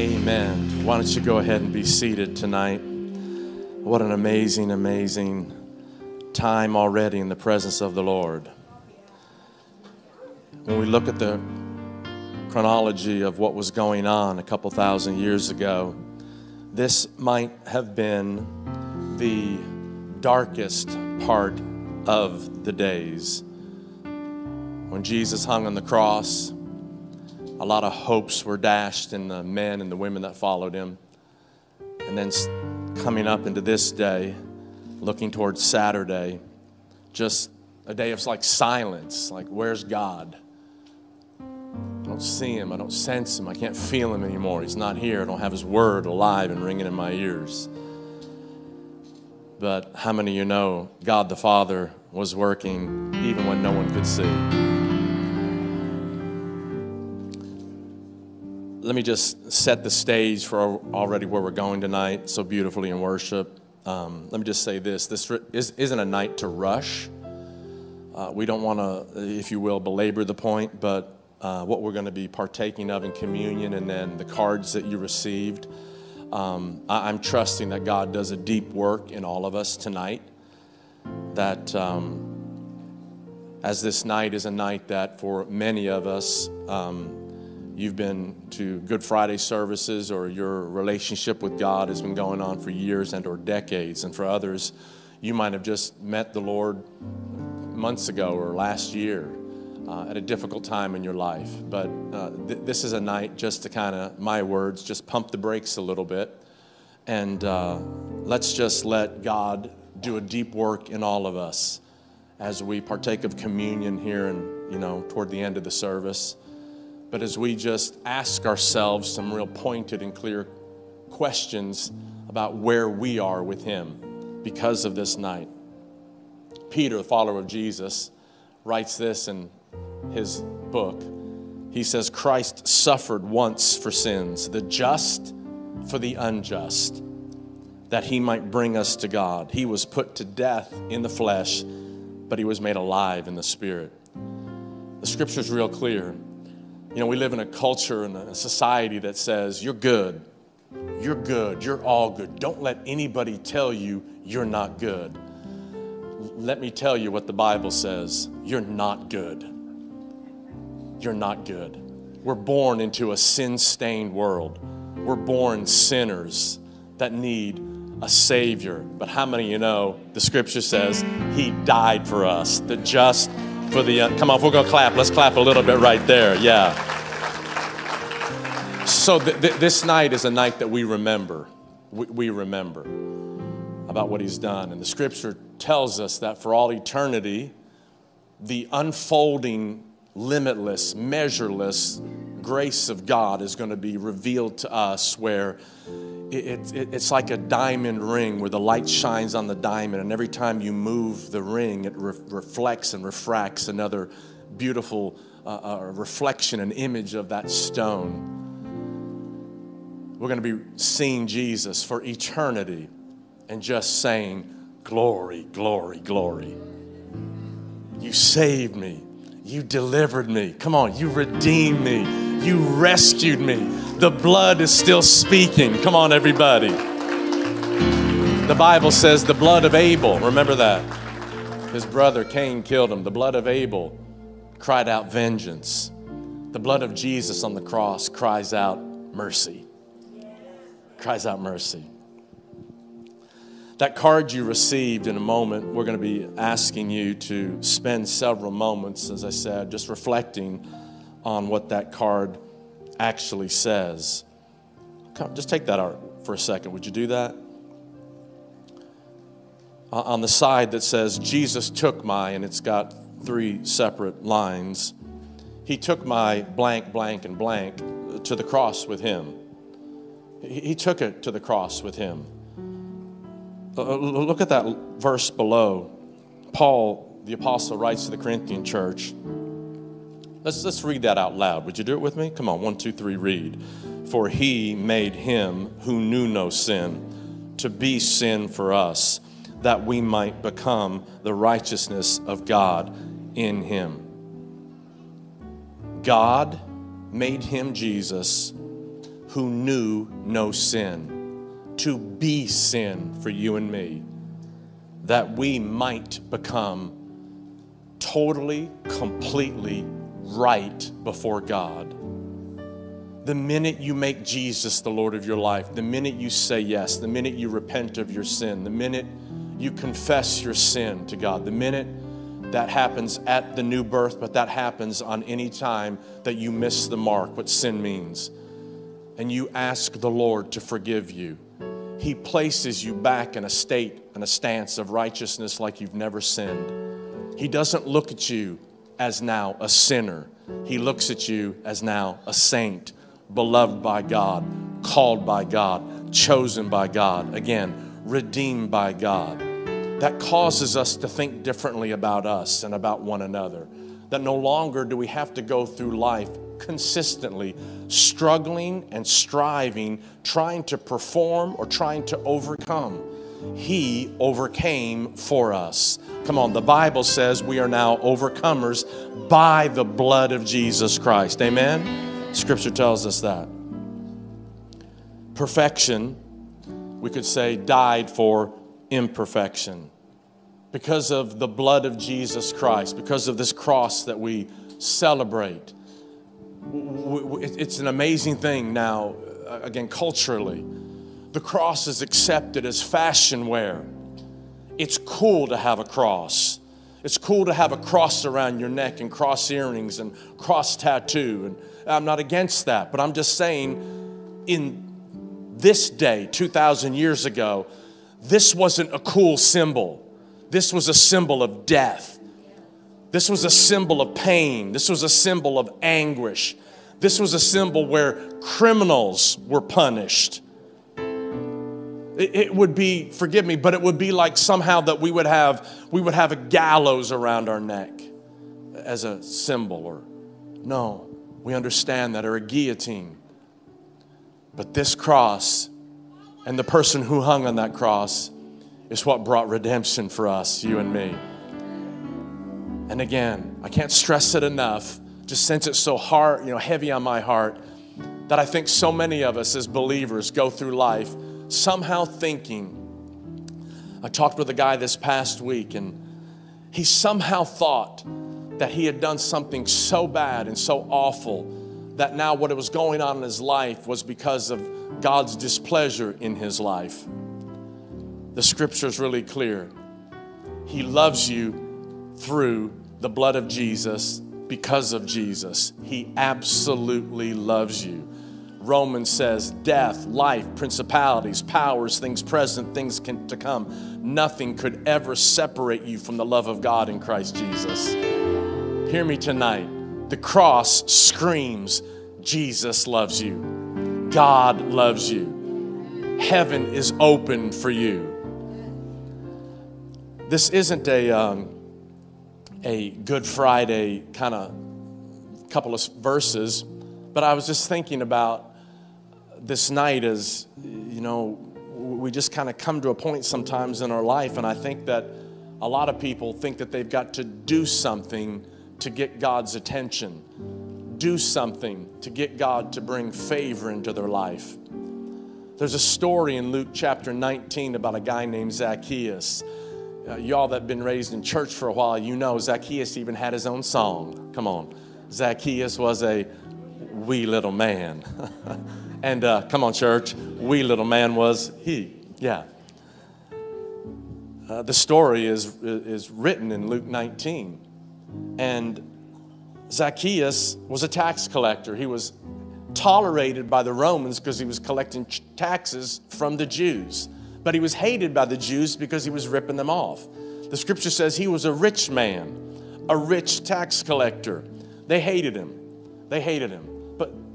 Amen. Why don't you go ahead and be seated tonight? What an amazing, amazing time already in the presence of the Lord. When we look at the chronology of what was going on a couple thousand years ago, this might have been the darkest part of the days. When Jesus hung on the cross, a lot of hopes were dashed in the men and the women that followed him. And then coming up into this day, looking towards Saturday, just a day of like silence, like, where's God? I don't see him. I don't sense him. I can't feel him anymore. He's not here. I don't have his word alive and ringing in my ears. But how many of you know God the Father was working even when no one could see? Let me just set the stage for already where we're going tonight so beautifully in worship. Um, let me just say this this isn't a night to rush. Uh, we don't want to, if you will, belabor the point, but uh, what we're going to be partaking of in communion and then the cards that you received. Um, I, am trusting that God does a deep work in all of us tonight. That um, as this night is a night that for many of us, um, you've been to Good Friday services or your relationship with God has been going on for years and or decades. And for others, you might have just met the Lord months ago or last year uh, at a difficult time in your life. But uh, th- this is a night just to kind of, my words, just pump the brakes a little bit. And uh, let's just let God do a deep work in all of us as we partake of communion here and, you know, toward the end of the service. But as we just ask ourselves some real pointed and clear questions about where we are with Him because of this night. Peter, the follower of Jesus, writes this in his book. He says, Christ suffered once for sins, the just for the unjust, that he might bring us to God. He was put to death in the flesh, but he was made alive in the spirit. The scripture is real clear. You know, we live in a culture and a society that says, you're good, you're good, you're all good. Don't let anybody tell you you're not good. Let me tell you what the Bible says you're not good. You're not good. We're born into a sin stained world. We're born sinners that need a Savior. But how many of you know the scripture says He died for us, the just for the. Uh, come on, we're to clap, let's clap a little bit right there. Yeah. So th- th- this night is a night that we remember. We, we remember about what He's done. And the scripture tells us that for all eternity, the unfolding, limitless, measureless grace of God is going to be revealed to us where it, it, it's like a diamond ring where the light shines on the diamond, and every time you move the ring, it re- reflects and refracts another beautiful uh, uh, reflection and image of that stone. We're going to be seeing Jesus for eternity and just saying, Glory, glory, glory. You saved me. You delivered me. Come on, you redeemed me. You rescued me. The blood is still speaking. Come on, everybody. The Bible says the blood of Abel, remember that? His brother Cain killed him. The blood of Abel cried out vengeance. The blood of Jesus on the cross cries out mercy. Cries out mercy. That card you received in a moment, we're going to be asking you to spend several moments, as I said, just reflecting on what that card actually says. Come, just take that out for a second. Would you do that? Uh, on the side that says, Jesus took my, and it's got three separate lines. He took my blank, blank, and blank to the cross with him. He, he took it to the cross with him. Uh, uh look at that verse below. Paul, the apostle, writes to the Corinthian church. Let's, let's read that out loud. Would you do it with me? Come on, one, two, three, read. For he made him who knew no sin to be sin for us, that we might become the righteousness of God in him. God made him Jesus, who knew no sin, to be sin for you and me, that we might become totally, completely right before God. The minute you make Jesus the Lord of your life, the minute you say yes, the minute you repent of your sin, the minute you confess your sin to God, the minute that happens at the new birth, but that happens on any time that you miss the mark, what sin means. And you ask the Lord to forgive you. He places you back in a state and a stance of righteousness like you've never sinned. He doesn't look at you as now a sinner, He looks at you as now a saint, beloved by God, called by God, chosen by God, again, redeemed by God that causes us to think differently about us and about one another. That no longer do we have to go through life consistently struggling and striving, trying to perform or trying to overcome. He overcame for us. Come on, the Bible says we are now overcomers by the blood of Jesus Christ. Amen? Scripture tells us that. Perfection, we could say, died for imperfection. Because of the blood of Jesus Christ, because of this cross that we celebrate. It's an amazing thing now, uh, again, culturally. The cross is accepted as fashion wear. It's cool to have a cross. It's cool to have a cross around your neck and cross earrings and cross tattoo. And I'm not against that, but I'm just saying in this day, 2,000 years ago, this wasn't a cool symbol. This was a symbol of death. This was a symbol of pain. This was a symbol of anguish. This was a symbol where criminals were punished. It, would be, forgive me, but it would be like somehow that we would have we would have a gallows around our neck as a symbol or no, we understand that or a guillotine. But this cross and the person who hung on that cross is what brought redemption for us, you and me. And again, I can't stress it enough, just since it's so hard, you know, heavy on my heart, that I think so many of us as believers go through life somehow thinking. I talked with a guy this past week, and he somehow thought that he had done something so bad and so awful that now what was going on in his life was because of God's displeasure in his life. The scripture is really clear. He loves you through the blood of Jesus because of Jesus. He absolutely loves you. Romans says, death, life, principalities, powers, things present, things can, to come, nothing could ever separate you from the love of God in Christ Jesus. Hear me tonight. The cross screams, Jesus loves you. God loves you. Heaven is open for you. This isn't a, um, a Good Friday kind of couple of verses, but I was just thinking about this night is, you know, we just kind of come to a point sometimes in our life, and I think that a lot of people think that they've got to do something to get God's attention do something to get God to bring favor into their life. There's a story in Luke chapter 19 about a guy named Zacchaeus. Uh, y'all that have been raised in church for a while, you know Zacchaeus even had his own song. Come on. Zacchaeus was a wee little man. and uh, come on, church, wee little man was he. Yeah. Uh, the story is, is written in Luke 19. And Zacchaeus was a tax collector. He was tolerated by the Romans because he was collecting taxes from the Jews. But he was hated by the Jews because he was ripping them off. The scripture says he was a rich man, a rich tax collector. They hated him. They hated him.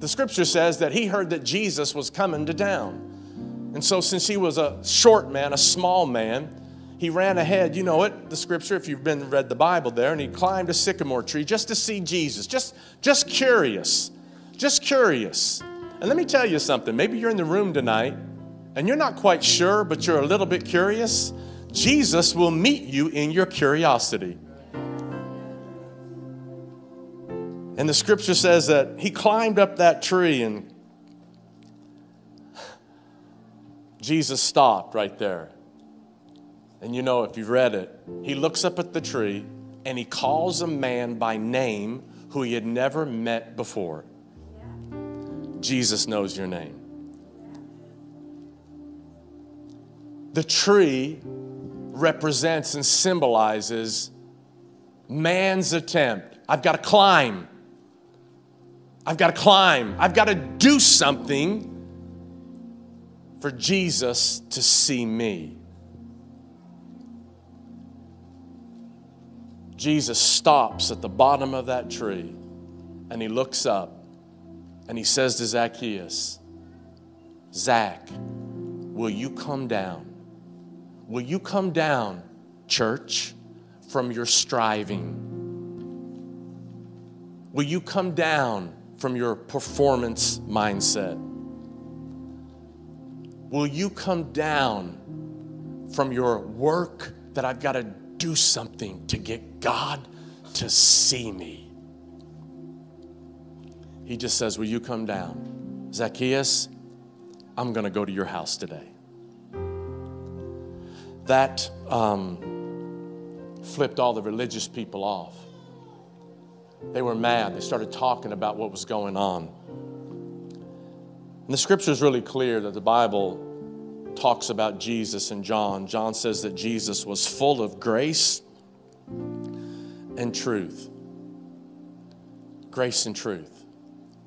The scripture says that he heard that Jesus was coming to town. And so, since he was a short man, a small man, he ran ahead, you know it, the scripture, if you've been read the Bible there, and he climbed a sycamore tree just to see Jesus, just, just curious, just curious. And let me tell you something. Maybe you're in the room tonight and you're not quite sure, but you're a little bit curious. Jesus will meet you in your curiosity. And the scripture says that he climbed up that tree and Jesus stopped right there. And you know, if you've read it, he looks up at the tree and he calls a man by name who he had never met before. Jesus knows your name. The tree represents and symbolizes man's attempt. I've got to climb. I've got to climb. I've got to do something for Jesus to see me. Jesus stops at the bottom of that tree and he looks up and he says to Zacchaeus, Zach, will you come down? Will you come down, church, from your striving? Will you come down from your performance mindset? Will you come down from your work that I've got to do something to get God to see me? He just says, Will you come down? Zacchaeus, I'm going to go to your house today. That um, flipped all the religious people off. They were mad. They started talking about what was going on. And the scripture is really clear that the Bible talks about Jesus in John. John says that Jesus was full of grace and truth. Grace and truth.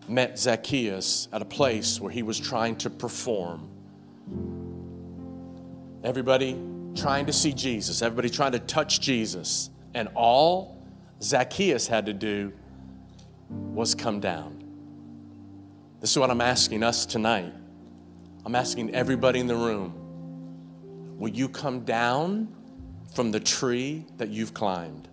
Met Zacchaeus at a place where he was trying to perform. Everybody trying to see Jesus, everybody trying to touch Jesus. And all Zacchaeus had to do was come down. This is what I'm asking us tonight. I'm asking everybody in the room will you come down from the tree that you've climbed?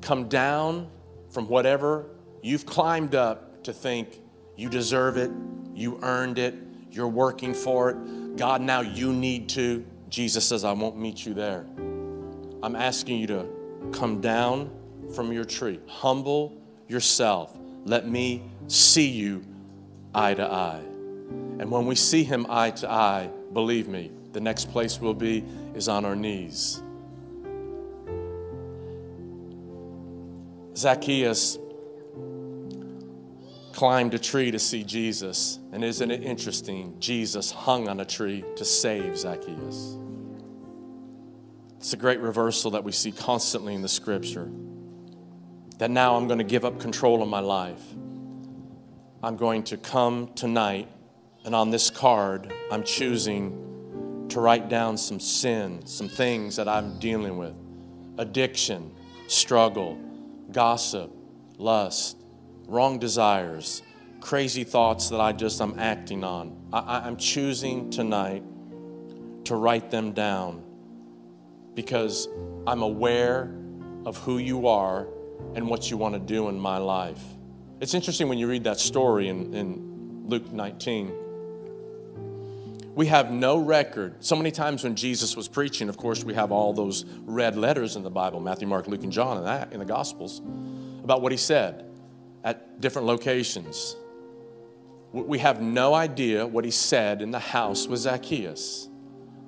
Come down from whatever you've climbed up to think you deserve it, you earned it, you're working for it. God, now you need to. Jesus says, I won't meet you there. I'm asking you to come down from your tree, humble yourself. Let me see you eye to eye. And when we see him eye to eye, believe me, the next place we'll be is on our knees. Zacchaeus climbed a tree to see Jesus. And isn't it interesting? Jesus hung on a tree to save Zacchaeus. It's a great reversal that we see constantly in the scripture. That now I'm going to give up control of my life. I'm going to come tonight, and on this card, I'm choosing to write down some sin, some things that I'm dealing with addiction, struggle, gossip, lust, wrong desires, crazy thoughts that I just I'm acting on. I, am choosing tonight to write them down because I'm aware of who you are and what you want to do in my life. It's interesting when you read that story in, in Luke 19. We have no record. So many times when Jesus was preaching, of course, we have all those red letters in the Bible Matthew, Mark, Luke, and John, and that in the Gospels about what he said at different locations. We have no idea what he said in the house with Zacchaeus,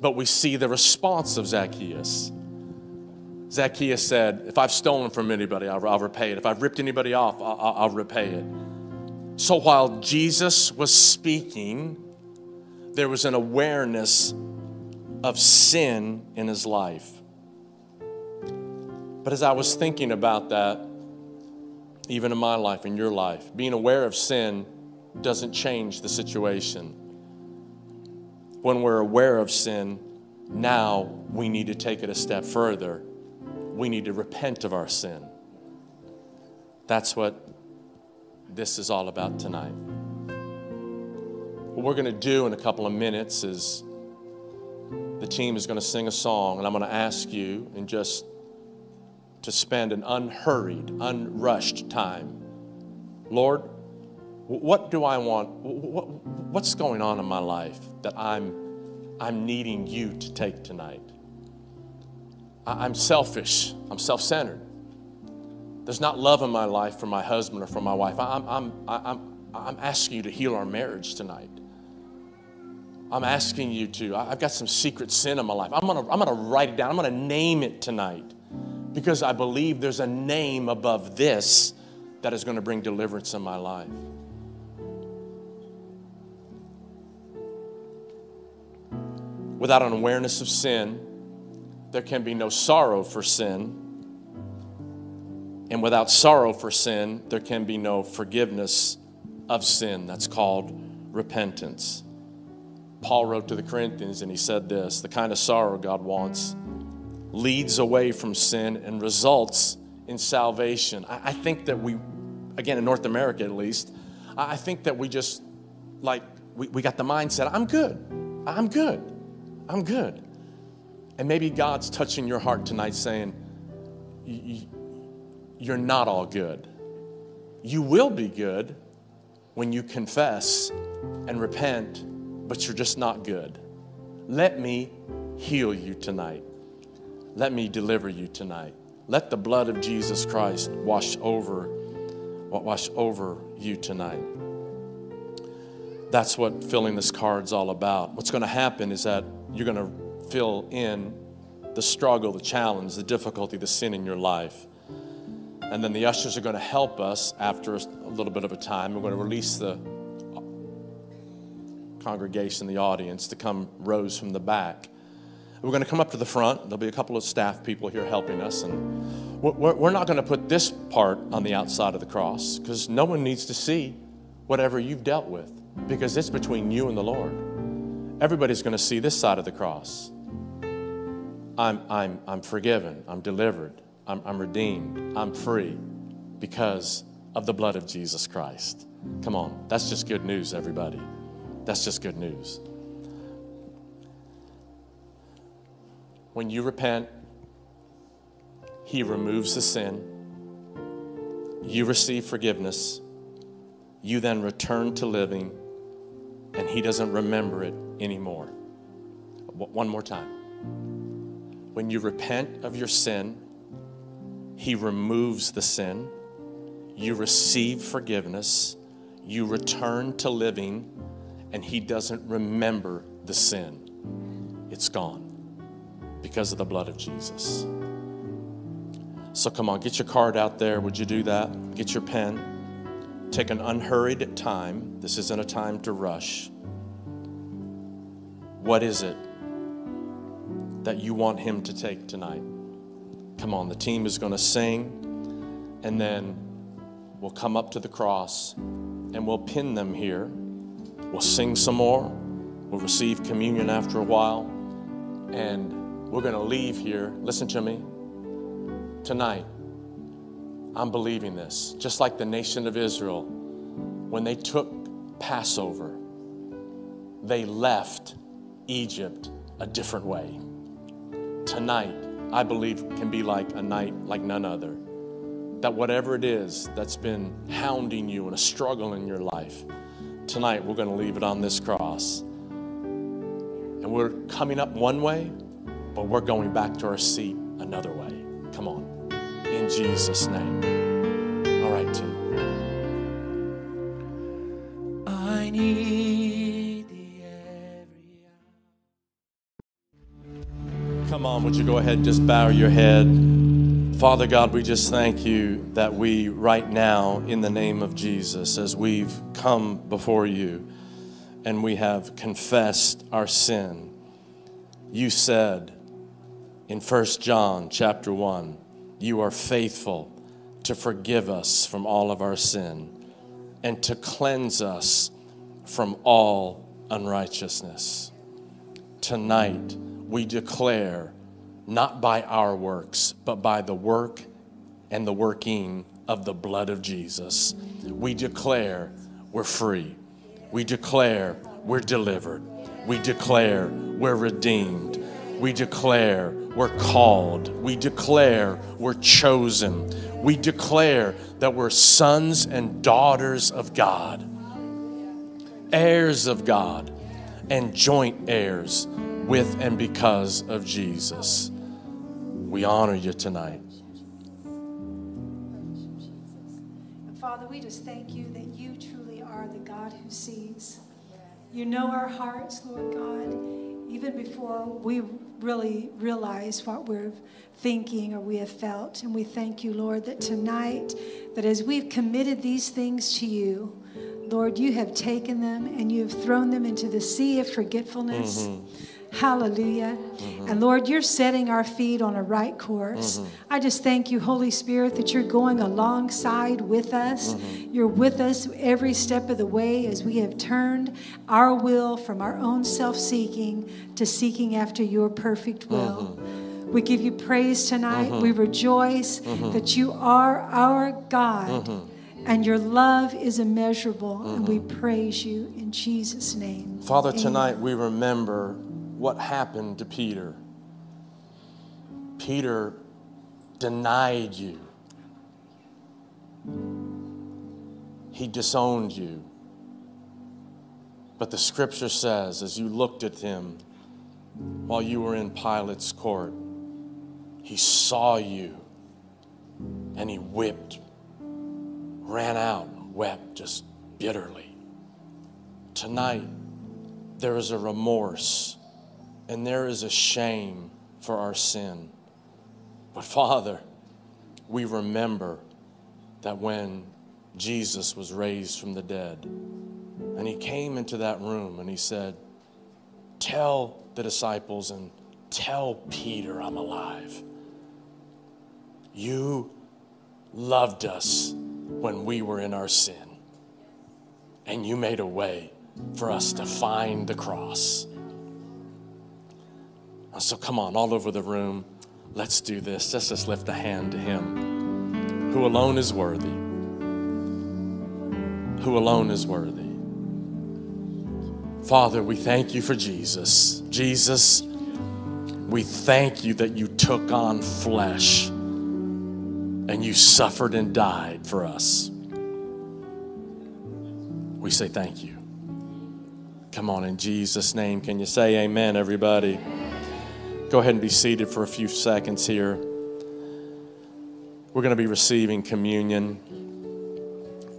but we see the response of Zacchaeus. Zacchaeus said, If I've stolen from anybody, I'll, I'll repay it. If I've ripped anybody off, I'll, I'll repay it. So while Jesus was speaking, there was an awareness of sin in his life. But as I was thinking about that, even in my life, in your life. Being aware of sin doesn't change the situation. When we're aware of sin, now we need to take it a step further. We need to repent of our sin. That's what this is all about tonight. What we're going to do in a couple of minutes is the team is going to sing a song, and I'm going to ask you in just to spend an unhurried, unrushed time. Lord, what do I want? What's going on in my life that I'm, I'm needing you to take tonight? I'm selfish. I'm self centered. There's not love in my life for my husband or for my wife. I'm, I'm, I'm, I'm asking you to heal our marriage tonight. I'm asking you to. I've got some secret sin in my life. I'm gonna, I'm gonna write it down. I'm gonna name it tonight because I believe there's a name above this that is gonna bring deliverance in my life. Without an awareness of sin, there can be no sorrow for sin. And without sorrow for sin, there can be no forgiveness of sin. That's called repentance. Paul wrote to the Corinthians and he said this the kind of sorrow God wants leads away from sin and results in salvation. I, I think that we, again, in North America at least, I think that we just like, we, we got the mindset I'm good, I'm good, I'm good. And maybe God's touching your heart tonight saying, You're not all good. You will be good when you confess and repent but you're just not good. Let me heal you tonight. Let me deliver you tonight. Let the blood of Jesus Christ wash over wash over you tonight. That's what filling this card's all about. What's going to happen is that you're going to fill in the struggle, the challenge, the difficulty, the sin in your life. And then the ushers are going to help us after a little bit of a time. We're going to release the uh, congregation, the audience, to come rows from the back. We're going to come up to the front. There'll be a couple of staff people here helping us. And we're not going to put this part on the outside of the cross because no one needs to see whatever you've dealt with because it's between you and the Lord. Everybody's going to see this side of the cross. I'm, I'm, I'm forgiven. I'm delivered. I'm, I'm redeemed. I'm free because of the blood of Jesus Christ. Come on, that's just good news, everybody. That's just good news. When you repent, He removes the sin. You receive forgiveness. You then return to living, and He doesn't remember it anymore. One more time. When you repent of your sin, He removes the sin. You receive forgiveness. You return to living and he doesn't remember the sin. It's gone because of the blood of Jesus. So come on, get your card out there. Would you do that? Get your pen. Take an unhurried time. This isn't a time to rush. What is it that you want him to take tonight? Come on, the team is going to sing, and then we'll come up to the cross and we'll pin them here. We'll sing some more. We'll receive communion after a while. And we're going to leave here. Listen to me. Tonight, I'm believing this. Just like the nation of Israel, when they took Passover, they left Egypt a different way. Tonight, I believe, can be like a night like none other. That whatever it is that's been hounding you and a struggle in your life, tonight we're going to leave it on this cross. And we're coming up one way, but we're going back to our seat another way. Come on. In Jesus' name. All right, team. I need Come on, would you go ahead and just bow your head? Father God, we just thank you that we, right now, in the name of Jesus, as we've come before you and we have confessed our sin, you said in 1 John chapter 1, you are faithful to forgive us from all of our sin and to cleanse us from all unrighteousness. Tonight, we declare not by our works, but by the work and the working of the blood of Jesus. We declare we're free. We declare we're delivered. We declare we're redeemed. We declare we're called. We declare we're chosen. We declare that we're sons and daughters of God, heirs of God, and joint heirs with and because of Jesus. We honor you tonight. Father, we just thank you that you truly are the God who sees. You know our hearts, Lord God, even before we really realize what we're thinking or we have felt. And we thank you, Lord, that tonight, that as we've committed these things to you, Lord, you have taken them and you have thrown them into the sea of forgetfulness. Mm-hmm. Hallelujah. Mm-hmm. And Lord, you're setting our feet on a right course. Mm-hmm. I just thank you, Holy Spirit, that you're going alongside with us. Mm-hmm. You're with us every step of the way as we have turned our will from our own self seeking to seeking after your perfect will. Mm-hmm. We give you praise tonight. Mm-hmm. We rejoice mm-hmm. that you are our God and your love is immeasurable, mm-hmm. and we praise you in Jesus' name. Father, Amen. tonight we remember what happened to Peter. Peter denied you, he disowned you. But the scripture says, as you looked at him while you were in Pilate's court, he saw you and he whipped, ran out, wept just bitterly. Tonight, there is a remorse and there is a shame for our sin. But Father, we remember that when Jesus was raised from the dead, and he came into that room and he said, Tell the disciples and tell Peter I'm alive. You loved us when we were in our sin, and you made a way for us to find the cross. So come on, all over the room, let's do this. Let's just lift a hand to Him who alone is worthy. Who alone is worthy. Father, we thank you for Jesus. Jesus, we thank you that you took on flesh and you suffered and died for us. We say thank you. Come on, in Jesus' name, can you say amen, everybody? Go ahead and be seated for a few seconds here. We're going to be receiving communion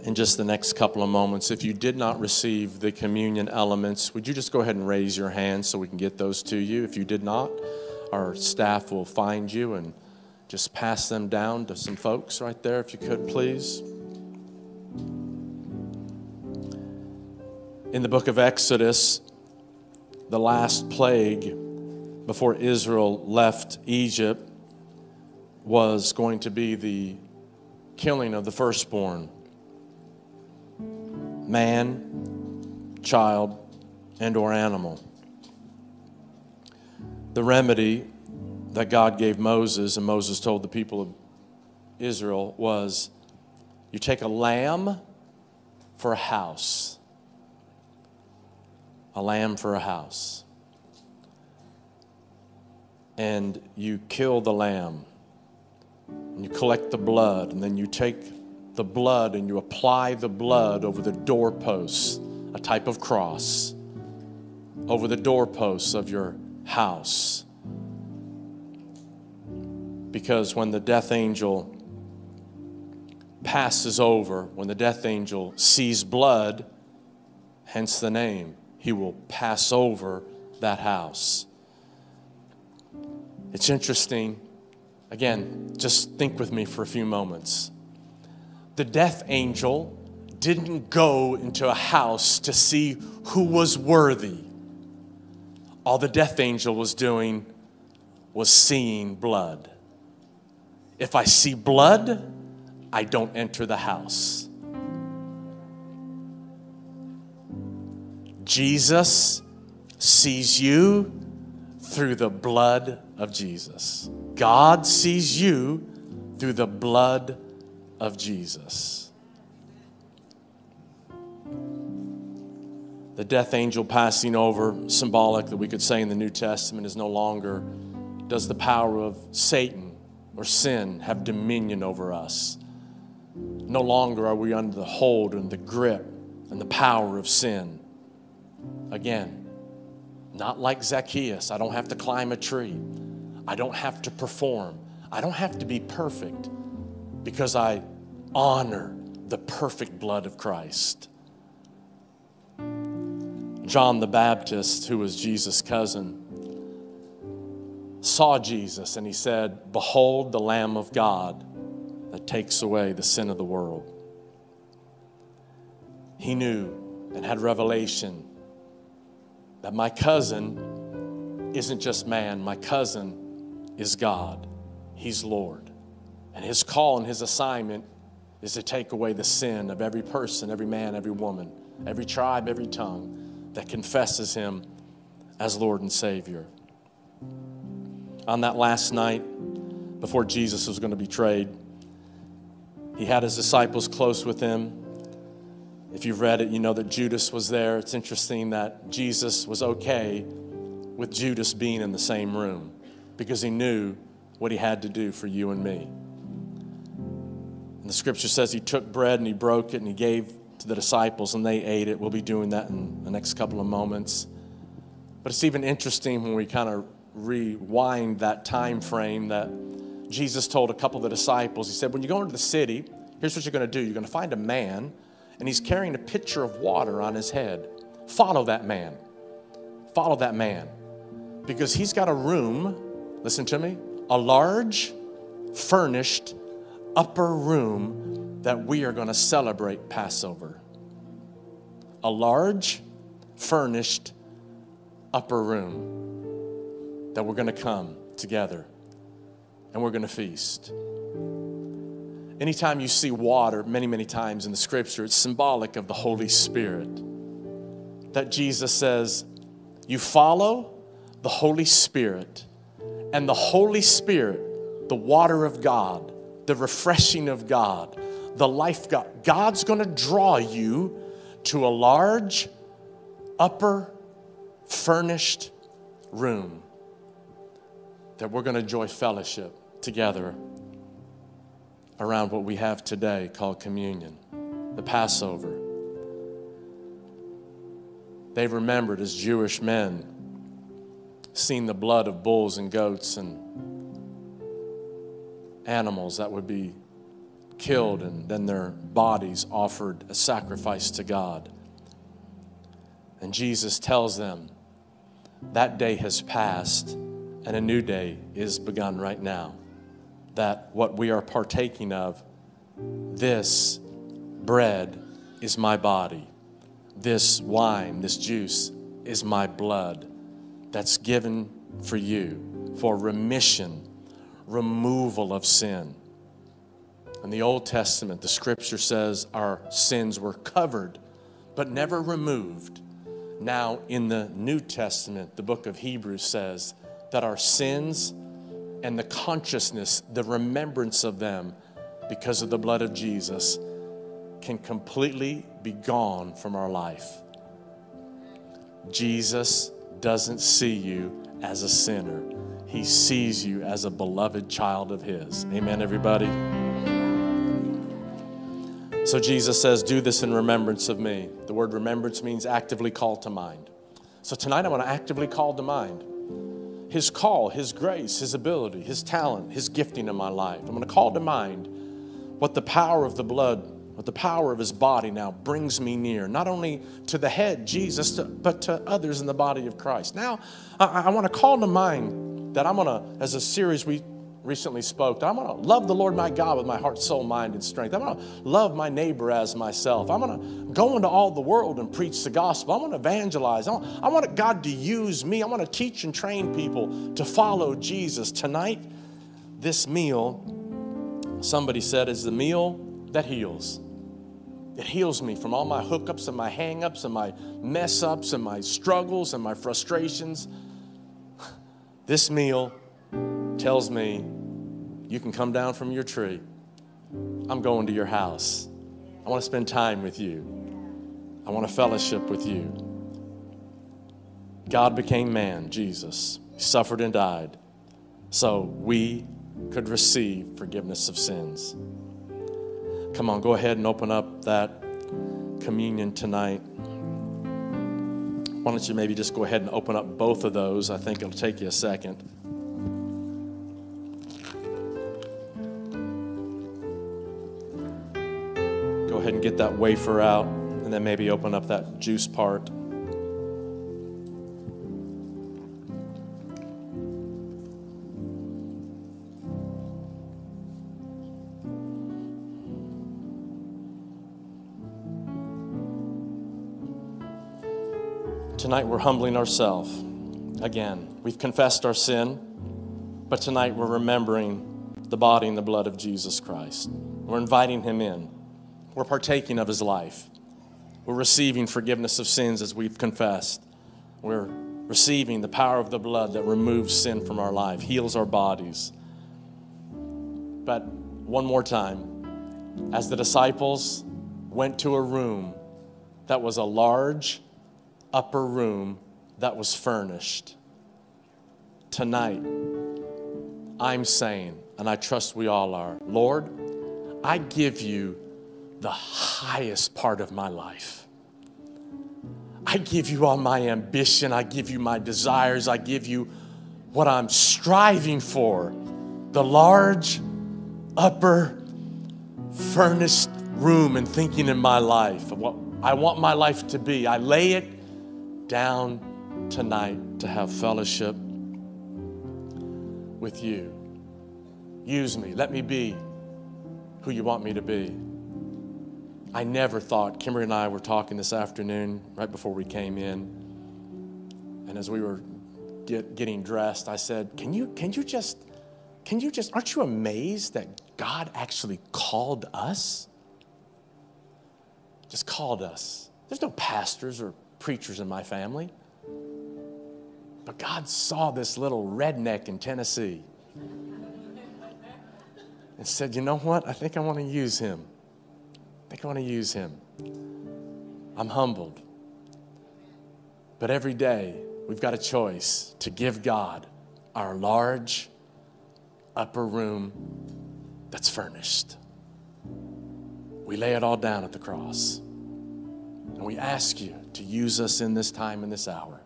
in just the next couple of moments. If you did not receive the communion elements, would you just go ahead and raise your hand so we can get those to you? If you did not, our staff will find you and just pass them down to some folks right there, if you could, please. In the book of Exodus, the last plague before Israel left Egypt was going to be the killing of the firstborn man, child, and or animal. The remedy that God gave Moses and Moses told the people of Israel was you take a lamb for a house. A lamb for a house and you kill the lamb. And you collect the blood, and then you take the blood and you apply the blood over the doorposts, a type of cross, over the doorposts of your house. Because when the death angel passes over, when the death angel sees blood, hence the name, he will pass over that house. It's interesting. Again, just think with me for a few moments. The death angel didn't go into a house to see who was worthy. All the death angel was doing was seeing blood. If I see blood, I don't enter the house. Jesus sees you through the blood of Jesus. God sees you through the blood of Jesus. The death angel passing over, symbolic that we could say in the New Testament, is no longer does the power of Satan or sin have dominion over us. No longer are we under the hold and the grip and the power of sin. Again, not like Zacchaeus. I don't have to climb a tree. I don't have to perform. I don't have to be perfect because I honor the perfect blood of Christ. John the Baptist, who was Jesus' cousin, saw Jesus and he said, Behold the Lamb of God that takes away the sin of the world. He knew and had revelation that my cousin isn't just man, my cousin is God. He's Lord. And his call and his assignment is to take away the sin of every person, every man, every woman, every tribe, every tongue that confesses him as Lord and Savior. On that last night, before Jesus was going to be betrayed, he had his disciples close with him. If you've read it, you know that Judas was there. It's interesting that Jesus was okay with Judas being in the same room because he knew what he had to do for you and me. And the scripture says he took bread and he broke it and he gave to the disciples and they ate it. We'll be doing that in the next couple of moments. But it's even interesting when we kind of rewind that time frame that Jesus told a couple of the disciples. He said, When you go into the city, here's what you're going to do you're going to find a man and he's carrying a pitcher of water on his head. Follow that man. Follow that man. Because he's got a room, listen to me, a large, furnished upper room that we are going to celebrate Passover. A large, furnished upper room that we're going to come together and we're going to feast. Anytime you see water, many, many times in the scripture, it's symbolic of the Holy Spirit. That Jesus says, You follow the Holy Spirit, and the Holy Spirit, the water of God, the refreshing of God, the life God, God's gonna draw you to a large, upper, furnished room that we're gonna enjoy fellowship together around what we have today called communion, the Passover. They remembered as Jewish men seeing the blood of bulls and goats and animals that would be killed and then their bodies offered a sacrifice to God. And Jesus tells them that day has passed and a new day is begun right now that what we are partaking of, this bread is my body, this wine, this juice is my blood that's given for you for remission, removal of sin. In the Old Testament, the scripture says our sins were covered but never removed. Now, in the New Testament, the book of Hebrews says that our sins and the consciousness, the remembrance of them because of the blood of Jesus can completely be gone from our life. Jesus doesn't see you as a sinner. He sees you as a beloved child of His. Amen, everybody? So Jesus says, Do this in remembrance of me. The word remembrance means actively call to mind. So tonight I want to actively call to mind his call, His grace, His ability, His talent, His gifting in my life. I'm going to call to mind what the power of the blood, what the power of His body now brings me near, not only to the head, Jesus, but to others in the body of Christ. Now, I, want to call to mind that I'm going to, as a series we recently spoke. I'm going to love the Lord my God with my heart, soul, mind, and strength. I'm going to love my neighbor as myself. I'm going to go into all the world and preach the gospel. I want to evangelize. I want, I want God to use me. I want to teach and train people to follow Jesus. Tonight, this meal, somebody said, is the meal that heals. It heals me from all my hookups and my hangups and my mess ups and my struggles and my frustrations. This meal tells me, You can come down from your tree. I'm going to your house. I want to spend time with you. I want to fellowship with you. God became man, Jesus. He suffered and died so we could receive forgiveness of sins. Come on, go ahead and open up that communion tonight. Why don't you maybe just go ahead and open up both of those? I think it'll take you a second. ahead and get that wafer out and then maybe open up that juice part. Tonight we're humbling ourselves again. We've confessed our sin, but tonight we're remembering the body and the blood of Jesus Christ. We're inviting him in. We're partaking of his life. We're receiving forgiveness of sins as we've confessed. We're receiving the power of the blood that removes sin from our life, heals our bodies. But one more time, as the disciples went to a room that was a large upper room that was furnished, tonight, I'm saying, and I trust we all are, Lord, I give you the highest part of my life. I give you all my ambition. I give you my desires. I give you what I'm striving for the large, upper, furnished room and thinking in my life of what I want my life to be. I lay it down tonight to have fellowship with you. Use me. Let me be who you want me to be. I never thought, Kimberly and I were talking this afternoon right before we came in. And as we were get, getting dressed, I said, Can you, can you just, can you just, aren't you amazed that God actually called us? Just called us. There's no pastors or preachers in my family. But God saw this little redneck in Tennessee and said, You know what? I think I want to use him. I think I want to use him. I'm humbled. But every day, we've got a choice to give God our large upper room that's furnished. We lay it all down at the cross. And we ask you to use us in this time and this hour.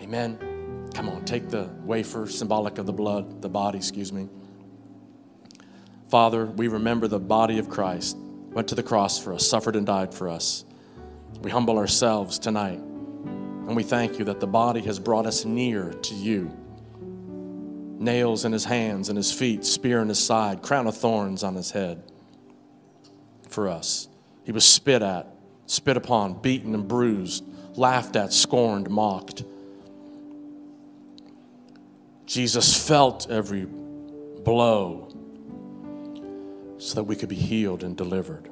Amen. Come on, take the wafer, symbolic of the blood, the body, excuse me. Father, we remember the body of Christ went to the cross for us, suffered and died for us. We humble ourselves tonight, and we thank you that the body has brought us near to you. Nails in his hands and his feet, spear in his side, crown of thorns on his head for us. He was spit at, spit upon, beaten and bruised, laughed at, scorned, mocked. Jesus felt every blow so that we could be healed and delivered.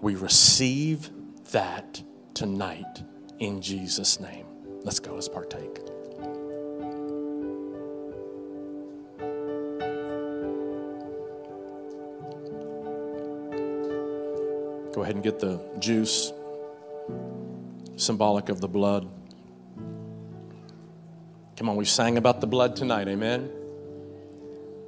We receive that tonight in Jesus' name. Let's go, let's partake. Go ahead and get the juice, symbolic of the blood. Come on, we sang about the blood tonight, amen?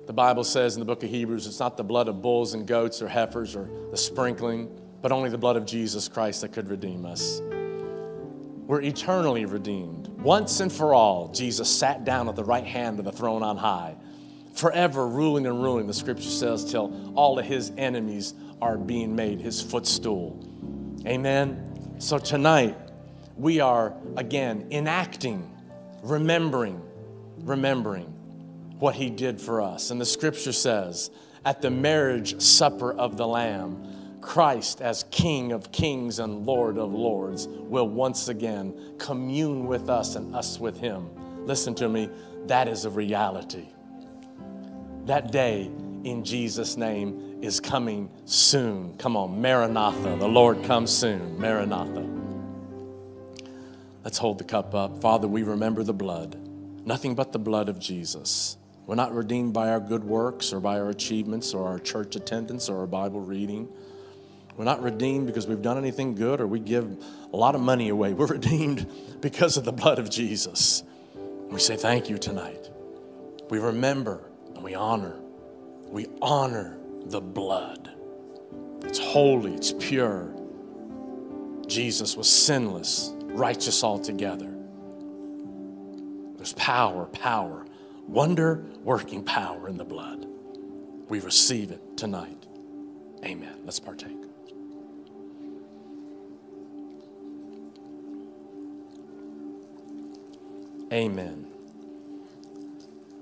The Bible says in the book of Hebrews, it's not the blood of bulls and goats or heifers or the sprinkling, but only the blood of Jesus Christ that could redeem us. We're eternally redeemed. Once and for all, Jesus sat down at the right hand of the throne on high, forever ruling and ruling, the scripture says, till all of his enemies are being made his footstool. Amen. So tonight, we are again enacting, remembering, remembering what he did for us. And the scripture says, at the marriage supper of the Lamb, Christ, as King of kings and Lord of lords, will once again commune with us and us with him. Listen to me, that is a reality. That day in Jesus' name is coming soon. Come on, Maranatha, the Lord comes soon. Maranatha. Let's hold the cup up. Father, we remember the blood, nothing but the blood of Jesus. We're not redeemed by our good works or by our achievements or our church attendance or our Bible reading. We're not redeemed because we've done anything good or we give a lot of money away. We're redeemed because of the blood of Jesus. We say thank you tonight. We remember and we honor. We honor the blood. It's holy, it's pure. Jesus was sinless, righteous altogether. There's power, power, wonder working power in the blood. We receive it tonight. Amen. Let's partake. Amen.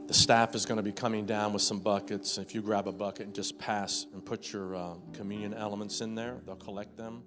The staff is going to be coming down with some buckets. If you grab a bucket and just pass and put your uh, communion elements in there, they'll collect them.